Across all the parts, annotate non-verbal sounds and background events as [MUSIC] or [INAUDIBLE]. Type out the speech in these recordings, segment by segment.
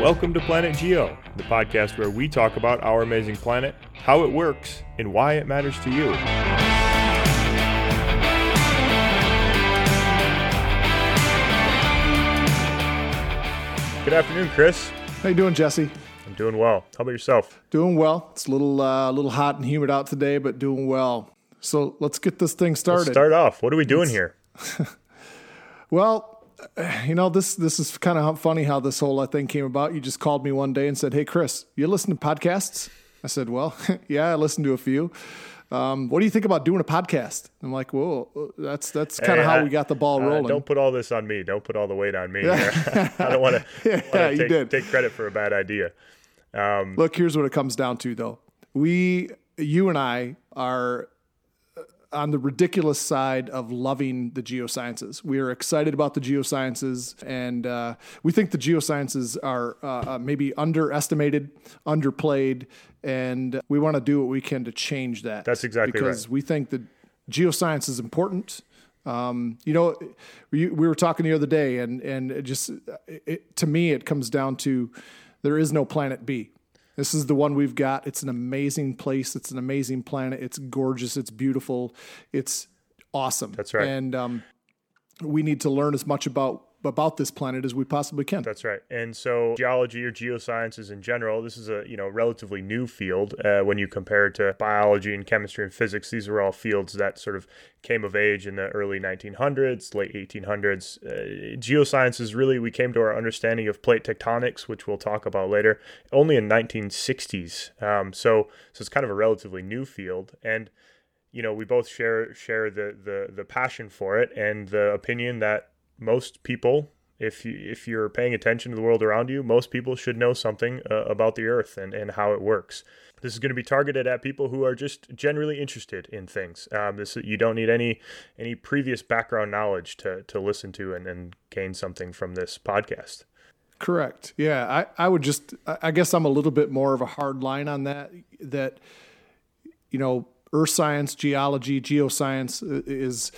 Welcome to Planet Geo, the podcast where we talk about our amazing planet, how it works, and why it matters to you. Good afternoon, Chris. How you doing, Jesse? I'm doing well. How about yourself? Doing well. It's a little uh, little hot and humid out today, but doing well. So let's get this thing started. Let's start off. What are we doing here? [LAUGHS] Well, [SIGHS] you know this this is kind of funny how this whole uh, thing came about. You just called me one day and said, "Hey, Chris, you listen to podcasts?" I said, "Well, [LAUGHS] yeah, I listen to a few." Um, what do you think about doing a podcast? I'm like, well, that's that's kind of Hey, how I- we got the ball Uh, rolling. don't put all this on me. Don't put all the weight on me. here. [LAUGHS] [LAUGHS] I don't want to Yeah, take, take credit for a bad idea. Um, Look, here's what it comes down to, though. We, you and I, are on the ridiculous side of loving the geosciences. We are excited about the geosciences, and uh, we think the geosciences are uh, uh, maybe underestimated, underplayed, and we want to do what we can to change that. That's exactly because right. we think that geoscience is important. Um, you know, we, we were talking the other day, and and it just it, to me, it comes down to there is no planet B. This is the one we've got. It's an amazing place. It's an amazing planet. It's gorgeous. It's beautiful. It's awesome. That's right. And um, we need to learn as much about about this planet as we possibly can. That's right. And so geology or geosciences in general, this is a you know relatively new field uh, when you compare it to biology and chemistry and physics. These are all fields that sort of came of age in the early 1900s, late 1800s. Uh, geosciences really we came to our understanding of plate tectonics, which we'll talk about later, only in 1960s. Um, so so it's kind of a relatively new field and you know we both share share the the the passion for it and the opinion that most people if you if you're paying attention to the world around you most people should know something uh, about the earth and and how it works this is going to be targeted at people who are just generally interested in things um, this you don't need any any previous background knowledge to to listen to and, and gain something from this podcast Correct. Yeah, I, I would just I I guess I'm a little bit more of a hard line on that. That you know, earth science, geology, geoscience is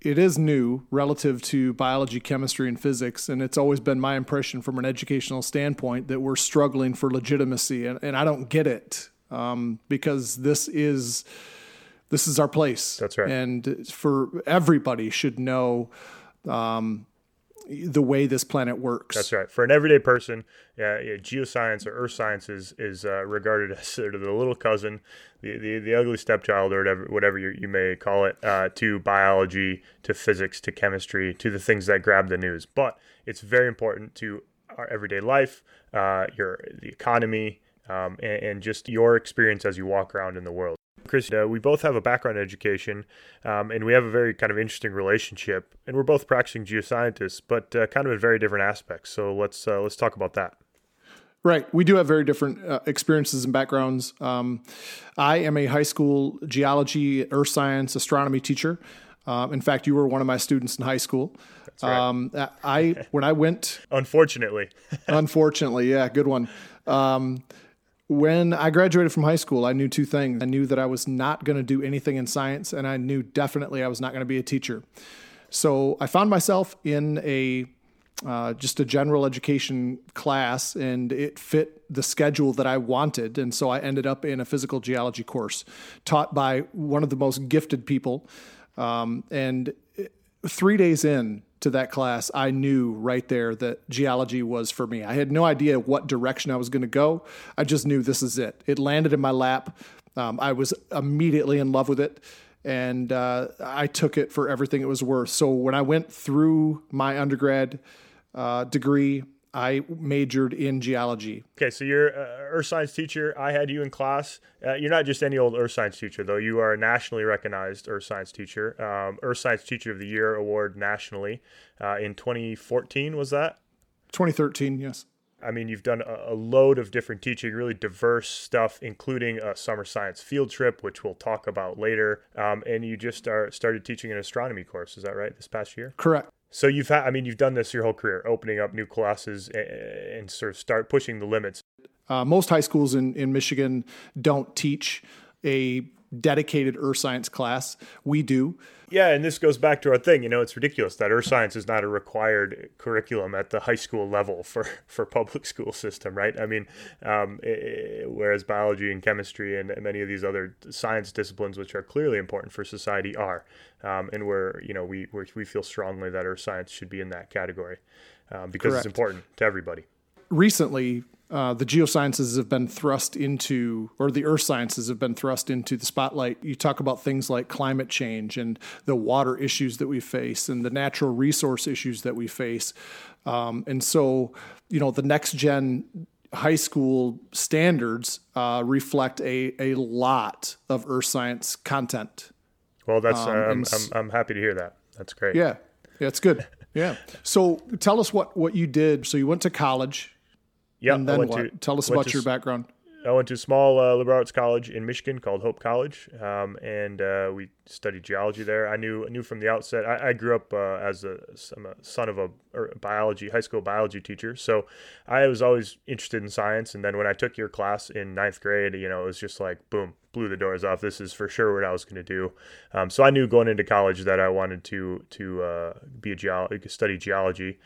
it is new relative to biology, chemistry, and physics, and it's always been my impression from an educational standpoint that we're struggling for legitimacy, and, and I don't get it um, because this is this is our place. That's right. and for everybody should know um, the way this planet works. That's right. For an everyday person, uh, yeah, geoscience or earth science is, is uh, regarded [LAUGHS] as sort of the little cousin, the, the, the ugly stepchild, or whatever, whatever you, you may call it, uh, to biology, to physics, to chemistry, to the things that grab the news. But it's very important to our everyday life, uh, your the economy, um, and, and just your experience as you walk around in the world. Chris, uh, we both have a background in education, um, and we have a very kind of interesting relationship. And we're both practicing geoscientists, but uh, kind of in very different aspects. So let's uh, let's talk about that. Right. We do have very different uh, experiences and backgrounds. Um, I am a high school geology, earth science, astronomy teacher. Um, in fact, you were one of my students in high school. right. Um, I when I went, [LAUGHS] Unfortunately, [LAUGHS] unfortunately, yeah, good one. Um, when I graduated from high school, I knew two things. I knew that I was not going to do anything in science, and I knew definitely I was not going to be a teacher. So I found myself in a uh, just a general education class, and it fit the schedule that I wanted. And so I ended up in a physical geology course taught by one of the most gifted people. Um, and three days in to that class, I knew right there that geology was for me. I had no idea what direction I was going to go. I just knew this is it. It landed in my lap. Um, I was immediately in love with it and uh, I took it for everything it was worth. So when I went through my undergrad uh, degree, I majored in geology. okay. So you're an earth science teacher. I had you in class. Uh, you're not just any old earth science teacher, though. You are a nationally recognized earth science teacher. Um, earth Science Teacher of the Year award nationally uh, in 2014. Was that? 2013, yes. I mean, you've done a, load of different teaching, really diverse stuff, including a summer science field trip, which we'll talk about later. Um, and you just are, started teaching an astronomy course. Is that right? This past year. Correct. So you've had, I mean, you've done this your whole career, opening up new classes and, sort of start pushing the limits. Uh, most high schools in, in Michigan don't teach a dedicated earth science class. We do. Yeah, and this goes back to our thing. You know, it's ridiculous that earth science is not a required curriculum at the high school level for [LAUGHS] for public school system, right? I mean, um, it, whereas biology and chemistry and many of these other science disciplines, which are clearly important for society, are, um, and we're you know we we're, we feel strongly that earth science should be in that category um, because Correct. it's important to everybody. Recently, uh, the geosciences have been thrust into, or the earth sciences have been thrust into the spotlight. You talk about things like climate change and the water issues that we face and the natural resource issues that we face. Um, and so, you know, the next gen high school standards uh, reflect a, a lot of earth science content. Well, that's um, I'm, I'm, I'm happy to hear that. That's great. Yeah, yeah, it's good. Yeah. So tell us what what you did. So you went to college. Yeah. And then what? To, Tell us about your background. I went to a small uh, liberal arts college in Michigan called Hope College, um, and uh, we studied geology there. I knew knew from the outset. I, I grew up uh, as a, a son of a biology high school biology teacher, so I was always interested in science. And then when I took your class in ninth grade, you know, it was just like boom, blew the doors off. This is for sure what I was going to do. Um, so I knew going into college that I wanted to to uh, be a geolo- study geology.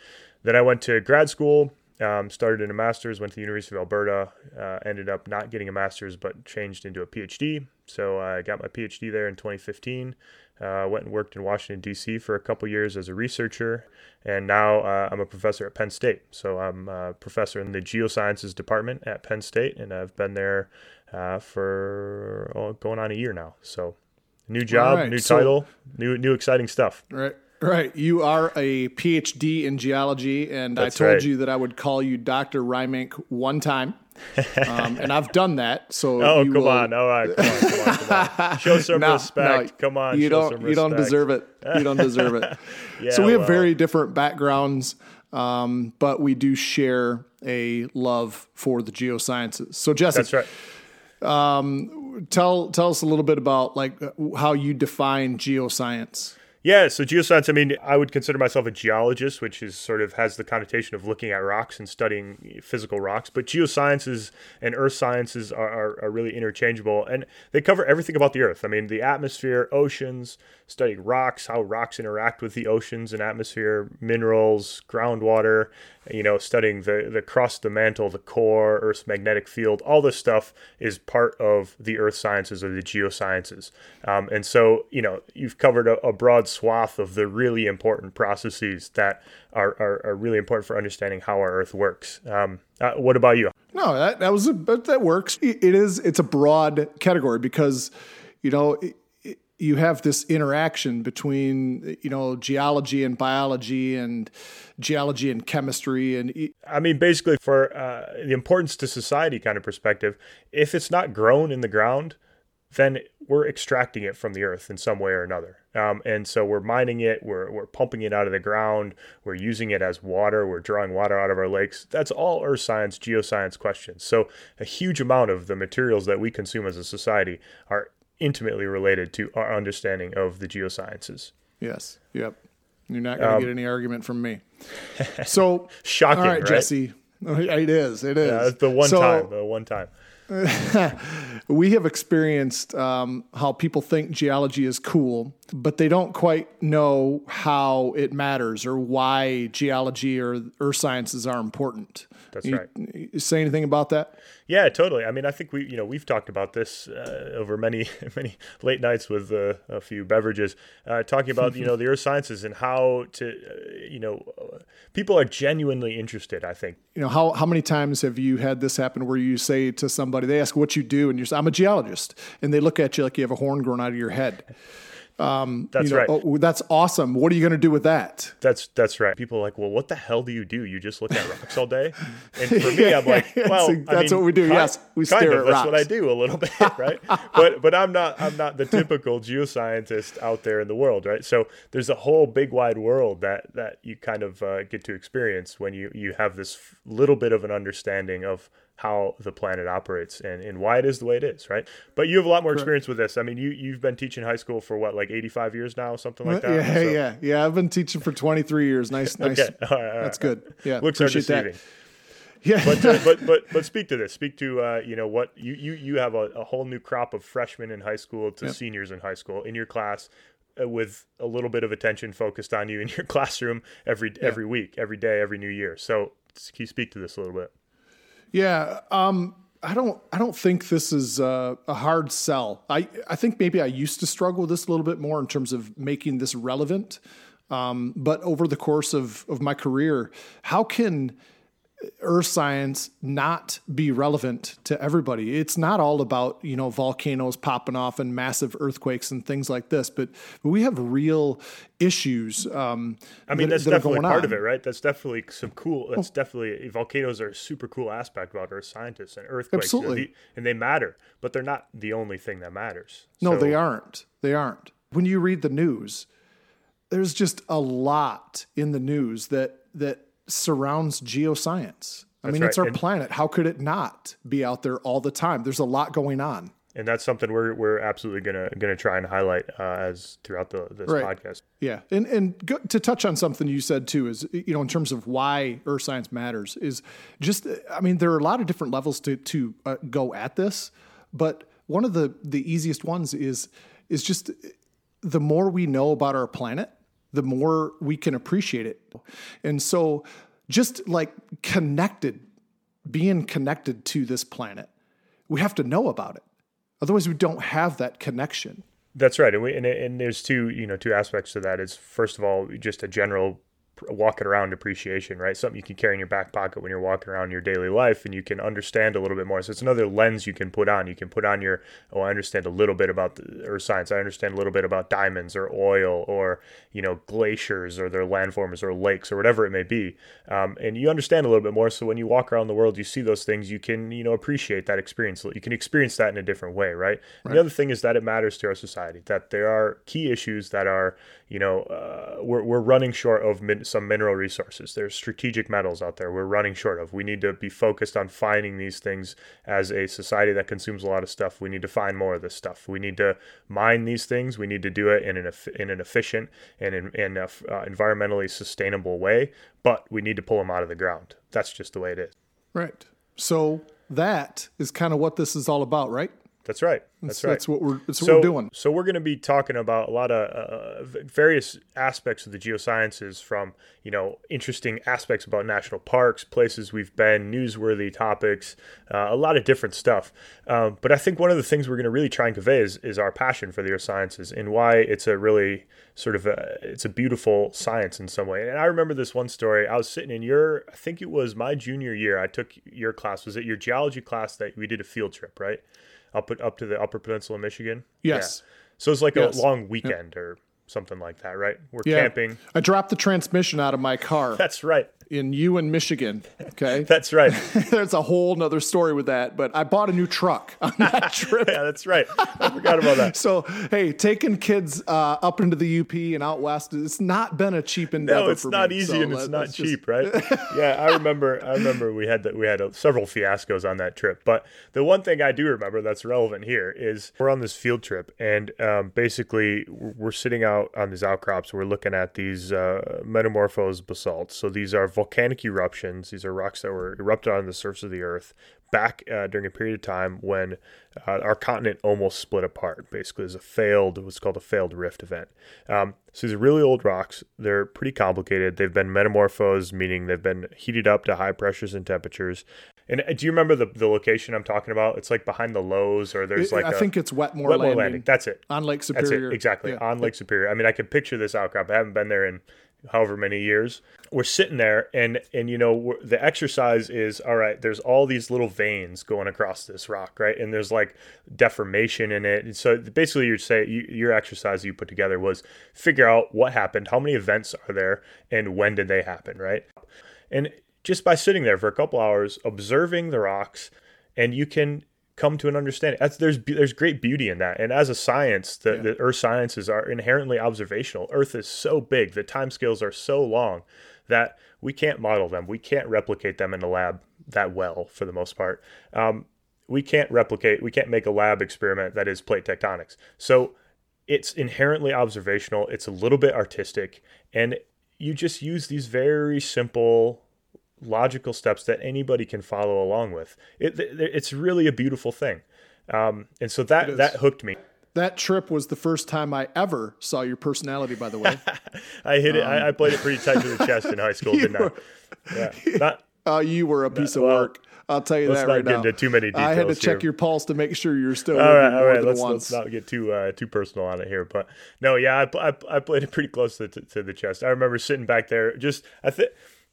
Then I went to grad school um, started in a master's, went to the University of Alberta, uh, ended up not getting a master's, but changed into a PhD. So I got my PhD there in 2015. Uh, went and worked in Washington, D.C. for a couple years as a researcher, and now uh, I'm a professor at Penn State. So I'm a professor in the geosciences department at Penn State, and I've been there uh, for oh, going on a year now. So new job, right. new so, title, new new exciting stuff. Right. Right. You are a PhD in geology, and That's I told right. you that I would call you Dr. Reimink one time. um, and I've done that. So [LAUGHS] oh, come will... on! All right, come on, come on, come on. [LAUGHS] Show some no, respect. No, come on, you don't. You don't deserve it. You don't deserve it. [LAUGHS] yeah, so we have very different backgrounds, um, but we do share a love for the geosciences. So Jesse, that's right. Um, tell tell us a little bit about like how you define geoscience. Yeah, so geoscience, I mean, I would consider myself a geologist, which is sort of has the connotation of looking at rocks and studying physical rocks. But geosciences and earth sciences are, are, are really interchangeable and they cover everything about the earth. I mean, the atmosphere, oceans, studying rocks, how rocks interact with the oceans and atmosphere, minerals, groundwater, you know, studying the, the crust, the mantle, the core, Earth's magnetic field, all this stuff is part of the earth sciences or the geosciences. Um, and so, you know, you've covered a, a, broad swath of the really important processes that are, are, are really important for understanding how our Earth works. Um, uh, what about you? No, that, that was a, that works. It is, it's a broad category because, you know, you have this interaction between you know geology and biology and geology and chemistry and i mean basically for uh, the importance to society kind of perspective if it's not grown in the ground then we're extracting it from the earth in some way or another. Um, and so we're mining it we're, we're pumping it out of the ground we're using it as water we're drawing water out of our lakes. That's all earth science geoscience questions. So a huge amount of the materials that we consume as a society are intimately related to our understanding of the geosciences. Yes. Yep. You're not going to um, get any argument from me. [LAUGHS] So shocking, all right, right? Jesse. [LAUGHS] It is. It is. Yeah, the one so, time. The one time. [LAUGHS] we have experienced um, how people think geology is cool, but they don't quite know how it matters or why geology or earth sciences are important. That's you, right. You say anything about that? Yeah, totally. I mean, I think we, you know, we've talked about this uh, over many, [LAUGHS] many late nights with uh, a few beverages, uh, talking about you know the earth sciences and how to, uh, you know, people are genuinely interested. I think. You know, how how many times have you had this happen where you say to somebody, they ask what you do, and you say, "I'm a geologist," and they look at you like you have a horn growing out of your head. Um, that's you know, right. Oh, that's awesome. What are you going to do with that? That's that's right. People are like, well, what the hell do you do? You just look at rocks all day. [LAUGHS] And for me, I'm like, well, that's, that's mean, what we do. Kind, yes, we kind stare of, at That's what I do a little bit, [LAUGHS] right? but but I'm not I'm not the typical geoscientist out there in the world, right? So there's a whole big wide world that that you kind of uh, get to experience when you you have this little bit of an understanding of how the planet operates and, and why it is the way it is, right? But you have a lot more Correct. experience with this. I mean, you you've been teaching high school for what, like eighty five years now, something like that. Yeah, so. yeah, yeah. I've been teaching for twenty three years. Nice, [LAUGHS] nice. okay. All right, all right, That's good. Yeah, looks are deceiving. That. Yeah. But uh, [LAUGHS] but but but speak to this. Speak to uh, you know what you you you have a, a whole new crop of freshmen in high school to seniors in high school in your class uh, with a little bit of attention focused on you in your [LAUGHS] classroom every every week, every day, every new year. So can you speak to this a little bit? Yeah. Um, I don't. I don't think this is uh, a hard sell. I. I think maybe I used to struggle with this a little bit more in terms of making this relevant. Um, but over the course of of my career, how can earth science not be relevant to everybody. It's not all about, you know, volcanoes popping off and massive earthquakes and things like this, but, but we have real issues. Um, I mean, that, that's that definitely part on. of it, right? That's definitely some cool, that's definitely, volcanoes are a super cool aspect about earth scientists and earthquakes. Absolutely. The, and they matter, but they're not the only thing that matters. No, so, they aren't. They aren't. When you read the news, there's just a lot in the news that, that surrounds geoscience. I that's mean, right. it's our and, planet. How could it not be out there all the time? There's a lot going on. And that's something we're we're absolutely gonna gonna try and highlight uh, as throughout the this right. podcast. Yeah, and and go, to touch on something you said too is you know in terms of why earth science matters is just I mean there are a lot of different levels to to uh, go at this, but one of the the easiest ones is is just the more we know about our planet, the more we can appreciate it. And so, just like connected, being connected to this planet, we have to know about it. Otherwise, we don't have that connection. That's right, and, we, and, and there's two you know two aspects to that. Is first of all just a general walking around appreciation, right? Something you can carry in your back pocket when you're walking around your daily life and you can understand a little bit more. So it's another lens you can put on. You can put on your, oh, I understand a little bit about the earth science. I understand a little bit about diamonds or oil or, you know, glaciers or their landforms or lakes or whatever it may be. Um, and you understand a little bit more. So when you walk around the world, you see those things, you can, you know, appreciate that experience. You can experience that in a different way, right? right. the other thing is that it matters to our society, that there are key issues that are, you know, uh, we're, we're running short of min- some mineral resources. There's strategic metals out there we're running short of. We need to be focused on finding these things as a society that consumes a lot of stuff. We need to find more of this stuff. We need to mine these things. We need to do it in an in an efficient and in, in a, uh, environmentally sustainable way. But we need to pull them out of the ground. That's just the way it is. Right. So that is kind of what this is all about, right? That's right. That's, right. That's what we're that's so, what we're doing. So we're going to be talking about a lot of uh, various aspects of the geosciences, from you know interesting aspects about national parks, places we've been, newsworthy topics, uh, a lot of different stuff. Um, but I think one of the things we're going to really try and convey is, is our passion for the earth sciences and why it's a really sort of a, it's a beautiful science in some way. And I remember this one story. I was sitting in your, I think it was my junior year. I took your class. Was it your geology class that we did a field trip, right? Up up to the Upper Peninsula, Michigan. Yes. Yeah. So it's like yes. a long weekend yep. or something like that, right? We're yeah. camping. I dropped the transmission out of my car. [LAUGHS] That's right in you and Michigan. Okay. [LAUGHS] that's right. [LAUGHS] There's a whole nother story with that, but I bought a new truck on that [LAUGHS] trip. yeah, that's right. I forgot about that. so, hey, taking kids uh, up into the UP and out west, it's not been a cheap endeavor. No, it's not me. easy so and it's not cheap, just... right? yeah, I remember. I remember we had that. We had a, several fiascos on that trip, but the one thing I do remember that's relevant here is we're on this field trip, and um, basically we're sitting out on these outcrops. We're looking at these uh, metamorphosed basalts. So these are volcanic eruptions. These are rocks that were erupted on the surface of the Earth back uh, during a period of time when uh, our continent almost split apart. Basically, as a failed, what's called a failed rift event. Um, so these are really old rocks. They're pretty complicated. They've been metamorphosed, meaning they've been heated up to high pressures and temperatures. And uh, do you remember the, the location I'm talking about? It's like behind the Lows, or there's like I a, think it's Wetmore, Wetmore Landing. Landing. That's it on Lake Superior. That's it exactly yeah. on Lake Superior. I mean, I can picture this outcrop. I haven't been there in however many years we're sitting there and and you know the exercise is all right there's all these little veins going across this rock right? And there's like deformation in it. And so basically you'd say you, your exercise you put together was figure out what happened how many events are there and when did they happen right? And just by sitting there for a couple hours observing the rocks and you can come to an understanding. That's, there's there's great beauty in that. And as a science, the, yeah. the earth sciences are inherently observational. Earth is so big, the time scales are so long that we can't model them. We can't replicate them in a lab that well for the most part. Um, we can't replicate, we can't make a lab experiment that is plate tectonics. So it's inherently observational. It's a little bit artistic. And you just use these very simple logical steps that anybody can follow along with. It, it's really a beautiful thing. Um, and so that that hooked me. That trip was the first time I ever saw your personality. By the way, [LAUGHS] I hit it. Um, I, I, played it pretty tight to the chest in high [LAUGHS] school, didn't I? Yeah, [LAUGHS] not. Uh, you were a piece of well, work. I'll tell you that right now. Into too many details I had to check here. your pulse to make sure you're still. All right, all right. Let's, let's, not get too uh, too personal on it here, but no, yeah, I, I, I played it pretty close to, to, to, the chest. I remember sitting back there, just I think.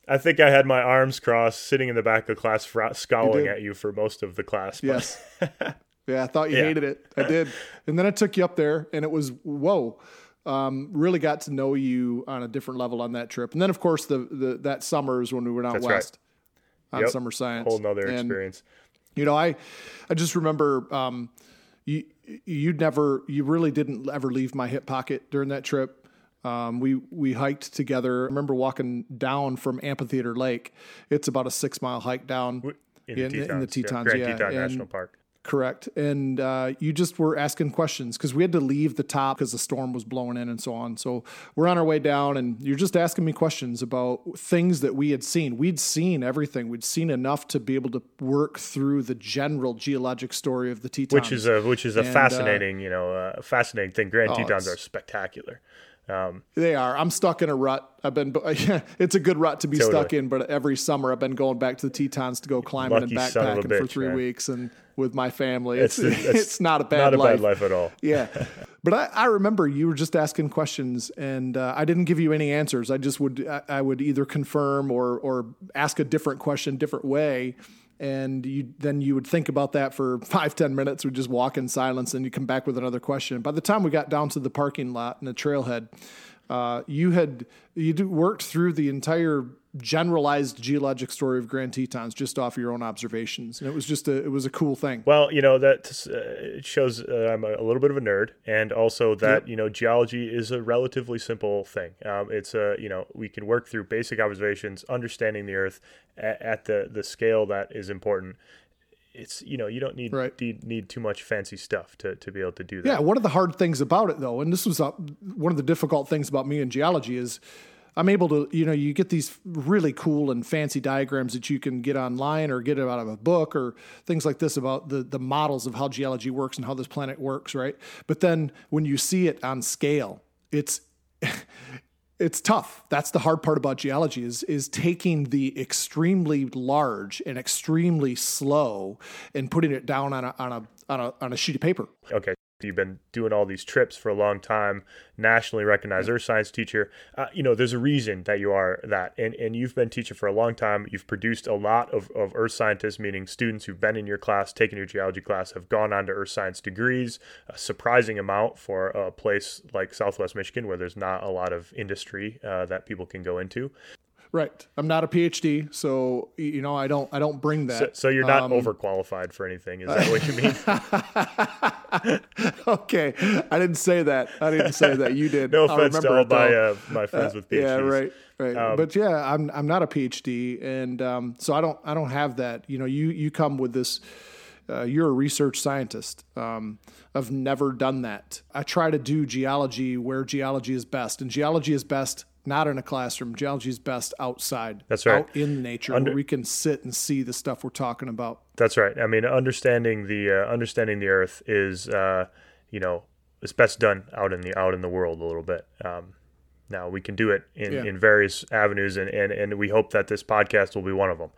I think I had my arms crossed, sitting in the back of class, scowling you at you for most of the class. But. [LAUGHS] Yes. yeah, I thought you yeah. hated it. I did, and then I took you up there, and it was whoa. Um, really got to know you on a different level on that trip, and then of course the, the that summer is when we went out That's west right. on yep. summer science. Whole nother and, experience. You know, I I just remember um, you you never you really didn't ever leave my hip pocket during that trip. Um, we we hiked together. I remember walking down from Amphitheater Lake. It's about a six mile hike down in, in, the, Tetons, in the Tetons, yeah, Grand yeah. Teton National Park. Correct. And uh, you just were asking questions because we had to leave the top because the storm was blowing in and so on. So we're on our way down, and you're just asking me questions about things that we had seen. We'd seen everything. We'd seen enough to be able to work through the general geologic story of the Tetons, which is a which is a and, uh, fascinating, uh, you know, uh, fascinating thing. Grand oh, Tetons are spectacular. Um, they are. I'm stuck in a rut. I've been. [LAUGHS] it's a good rut to be totally. stuck in, but every summer I've been going back to the Tetons to go climbing Lucky and backpacking bitch, for three man. weeks and with my family. It's it's, [LAUGHS] it's, it's not a bad not a life. bad life at all. yeah, [LAUGHS] but I, I, remember you were just asking questions, and uh, I didn't give you any answers. I just would I, I would either confirm or or ask a different question, different way and you then you would think about that for [LAUGHS] five ten minutes. We'd just walk in silence and you come back with another question. By the time we got down to the parking lot and the trailhead uh, you had you worked through the entire generalized geologic story of Grand Tetons just off your own observations, and it was just a it was a cool thing. Well, you know that uh, shows uh, I'm a, a, little bit of a nerd, and also that yep. you know geology is a relatively simple thing. Um, it's a you know we can work through basic observations, understanding the Earth at, at the the scale that is important it's you know you don't need right. need, need too much fancy stuff to, to be able to do that. Yeah, one of the hard things about it though, and this was a, one of the difficult things about me in geology is I'm able to you know you get these really cool and fancy diagrams that you can get online or get out of a book or things like this about the the models of how geology works and how this planet works, right? But then when you see it on scale, it's [LAUGHS] it's tough. That's the hard part about geology is is taking the extremely large and extremely slow and putting it down on a on a on a on a sheet of paper. Okay. You've been doing all these trips for a long time, nationally recognized earth science teacher. Uh, you know, there's a reason that you are that. And, and you've been teaching for a long time. You've produced a lot of, of earth scientists, meaning students who've been in your class, taken your geology class, have gone on to earth science degrees, a surprising amount for a place like Southwest Michigan where there's not a lot of industry uh, that people can go into. Right. I'm not a PhD, so you know I don't I don't bring that. So, so you're not um, overqualified for anything. Is that what you mean? [LAUGHS] okay, I didn't say that. I didn't say that. You did. [LAUGHS] no offense to all my uh, my friends uh, with PhDs. Yeah, right, right. Um, but yeah, I'm I'm not a PhD, and um, so I don't I don't have that. You know, you you come with this. Uh, you're a research scientist. Um, I've never done that. I try to do geology where geology is best, and geology is best not in a classroom. Geology is best outside. That's right. Out in nature, Under- where we can sit and see the stuff we're talking about. That's right. I mean, understanding the uh, understanding the Earth is, uh, you know, it's best done out in the out in the world a little bit. Um, now we can do it in, yeah. in various avenues, and, and and we hope that this podcast will be one of them.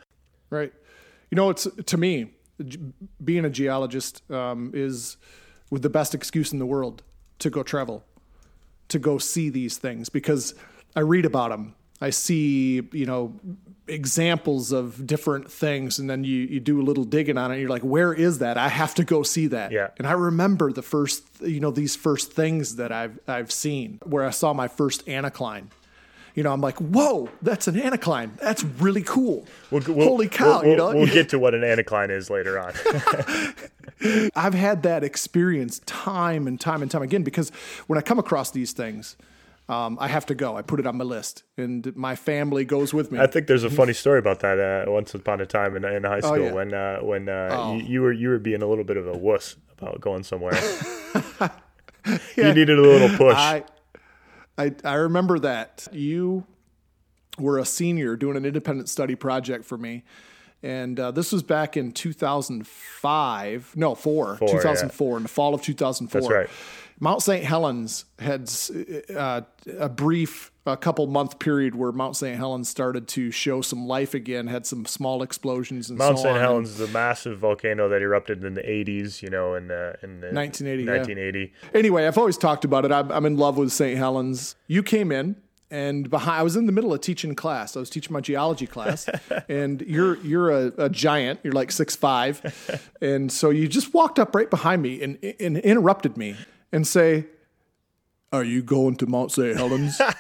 Right. You know, it's to me, being a geologist um, is with the best excuse in the world to go travel, to go see these things because I read about them. I see, you know, examples of different things, and then you you do a little digging on it. And you're like, where is that? I have to go see that. Yeah. And I remember the first, you know, these first things that I've I've seen where I saw my first anticline. You know, I'm like, whoa, that's an anticline. That's really cool. We'll, we'll, Holy cow! We'll, you know, we'll get to what an anticline is later on. [LAUGHS] I've had that experience time and time and time again because when I come across these things um, I have to go. I put it on my list, and my family goes with me. I think there's a funny story about that. Uh, once upon a time in, in high oh, school, oh, yeah. when uh, when uh, oh. you, you, were you were being a little bit of a wuss about going somewhere. [LAUGHS] yeah. You needed a little push. I, I I remember that you were a senior doing an independent study project for me. And uh, this was back in 2005, no, four, Four, 2004, in the fall of 2004. That's right. Mount St. Helens had uh, a brief, a couple month period where Mount St. Helens started to show some life again, had some small explosions and Mount so St. Helens is a massive volcano that erupted in the 80s, you know, in the, in the 1980, yeah. Anyway, I've always talked about it. I'm, I'm in love with St. Helens. You came in, and behind, I was in the middle of teaching class. I was teaching my geology class, [LAUGHS] and you're you're a, a giant. You're like six five, [LAUGHS] and so you just walked up right behind me and, and interrupted me and say, "Are you going to Mount St. Helens?" [LAUGHS]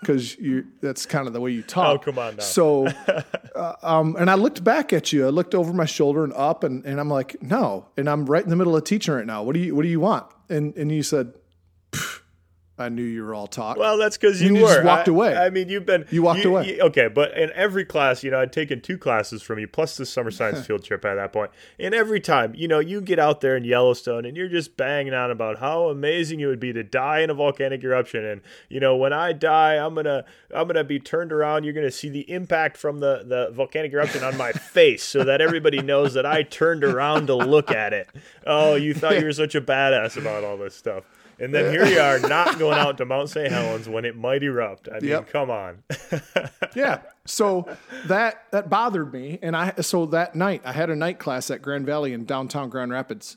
Because you that's kind of the way you talk. Oh, come on now. So, [LAUGHS] uh, um, and I looked back at you. I looked over my shoulder and up, and, and I'm like, no. And I'm right in the middle of teaching right now. What do you What do you want? And and you said, "Pff, I knew you were all talk. Well, that's because you, You were. just walked I- away. I mean, you've been. You walked away. okay, but in every class, you know, I'd taken two classes from you, plus the summer science [LAUGHS] field trip at that point. And every time, you know, you get out there in Yellowstone and you're just banging on about how amazing it would be to die in a volcanic eruption. And you know, when I die, I'm gonna, I'm gonna be turned around. You're gonna see the impact from the the volcanic eruption on my [LAUGHS] face, so that everybody knows that I turned around to look at it. Oh, you thought you were [LAUGHS] such a badass about all this stuff. And then here you are, not going out to Mount St. Helens when it might erupt. I mean, Yep. come on. [LAUGHS] yeah. So that that bothered me, and I so that night I had a night class at Grand Valley in downtown Grand Rapids,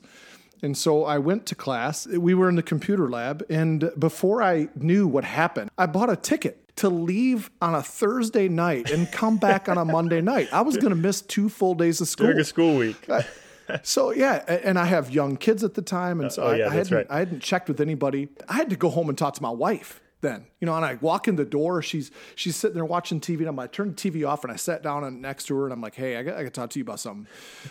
and so I went to class. We were in the computer lab, and before I knew what happened, I bought a ticket to leave on a Thursday night and come back on a Monday night. I was going to miss two full days of school. During a school week. [LAUGHS] So yeah, and I have young kids at the time, and uh, so oh, yeah, I that's hadn't right. I hadn't checked with anybody. I had to go home and talk to my wife then, you know. And I walk in the door, she's she's sitting there watching TV, and I'm like, I turned the TV off, and I sat down and next to her, and I'm like, Hey, I got I got to talk to you about something,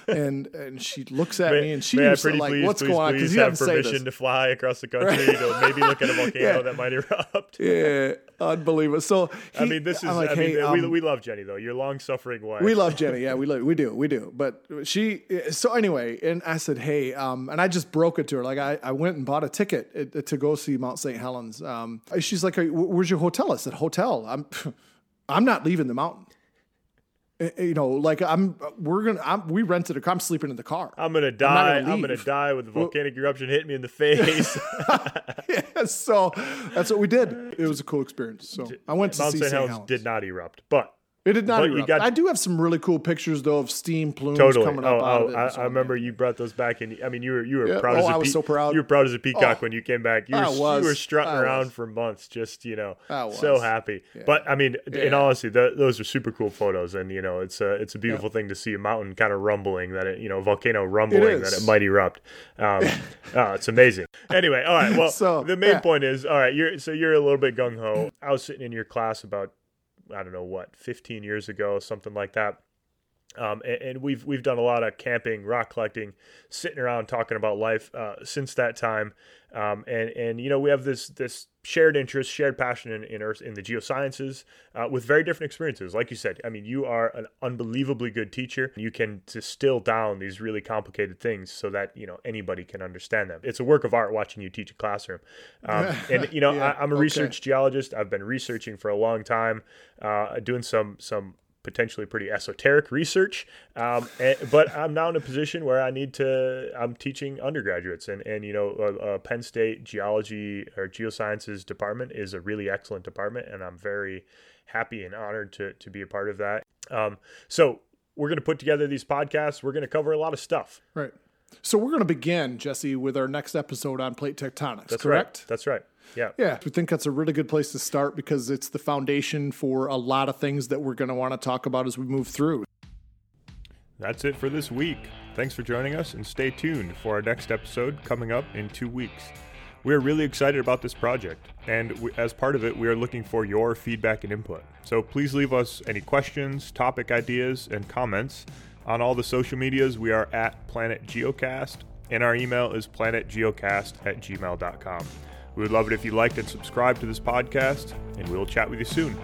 and and she looks at me, and May I was pretty like, please, What's please, going on? Because you have permission to fly across the country to maybe look at a volcano [LAUGHS] Yeah. that might erupt. Yeah, unbelievable. So I mean, this is. I'm like, I mean, hey, we, um, we love Jenny though. Your long-suffering wife. We love Jenny. Yeah, we love, we do, we do. But she. So anyway, and I said, hey, um, and I just broke it to her. Like I, I went and bought a ticket uh, to go see Mount St. Helens. Um, she's like, where's your hotel? I said, hotel. I'm, [LAUGHS] I'm not leaving the mountain. Uh, You know, like I'm. We're gonna. I'm, we rented a car. I'm sleeping in the car. I'm gonna die. gonna I'm gonna die with the volcanic eruption hitting me in the face. [LAUGHS] yeah, so that's what we did. It was a cool experience. So I went to Mount see St. Helens. did not erupt, but It did not But erupt. got- I do have some really cool pictures though of steam plumes Totally. coming Oh, up out oh, it. I, I remember you brought those back, and I mean, you were you were Yeah. proud Oh, as a I was pe- so proud. You were proud as a peacock Oh. when you came back. You were, I was. you were strutting I around was. for months, just you know, so happy. But I mean, in Yeah. honesty, th those are super cool photos, and you know, it's a it's a beautiful thing to see a mountain kind of rumbling that it, you know, volcano rumbling that it might erupt. Um, oh, [LAUGHS] it's amazing. Anyway, all right. Well, So, the main yeah. point is, all right, you're so you're a little bit gung ho. I was sitting in your class about I don't know what, 15 years ago, something like that. Um, and, and we've we've done a lot of camping, rock collecting, sitting around talking about life uh, since that time. Um, and and you know we have this this shared interest, shared passion in in, earth, in the geosciences uh, with very different experiences. Like you said, I mean, you are an unbelievably good teacher. You can distill down these really complicated things so that you know anybody can understand them. It's a work of art watching you teach a classroom. Um, [LAUGHS] and you know Yeah, I, I'm a okay. research geologist. I've been researching for a long time, uh, doing some some potentially pretty esoteric research. Um, and, but I'm now in a position where I need to. I'm teaching undergraduates, and and you know, uh, uh, Penn State geology or geosciences department is a really excellent department, and I'm very happy and honored to to be a part of that. Um, so we're going to put together these podcasts. We're going to cover a lot of stuff. Right. So we're going to begin, Jesse, with our next episode on plate tectonics. That's correct? right. That's right. Yeah. Yeah, we think that's a really good place to start because it's the foundation for a lot of things that we're going to want to talk about as we move through. That's it for this week. Thanks for joining us and stay tuned for our next episode coming up in two weeks. We are really excited about this project, and we, as part of it, we are looking for your feedback and input. So please leave us any questions, topic ideas, and comments. On all the social medias, we are at Planet Geocast, and our email is planetgeocast at gmail.com. We would love it if you liked and subscribed to this podcast, and we will chat with you soon.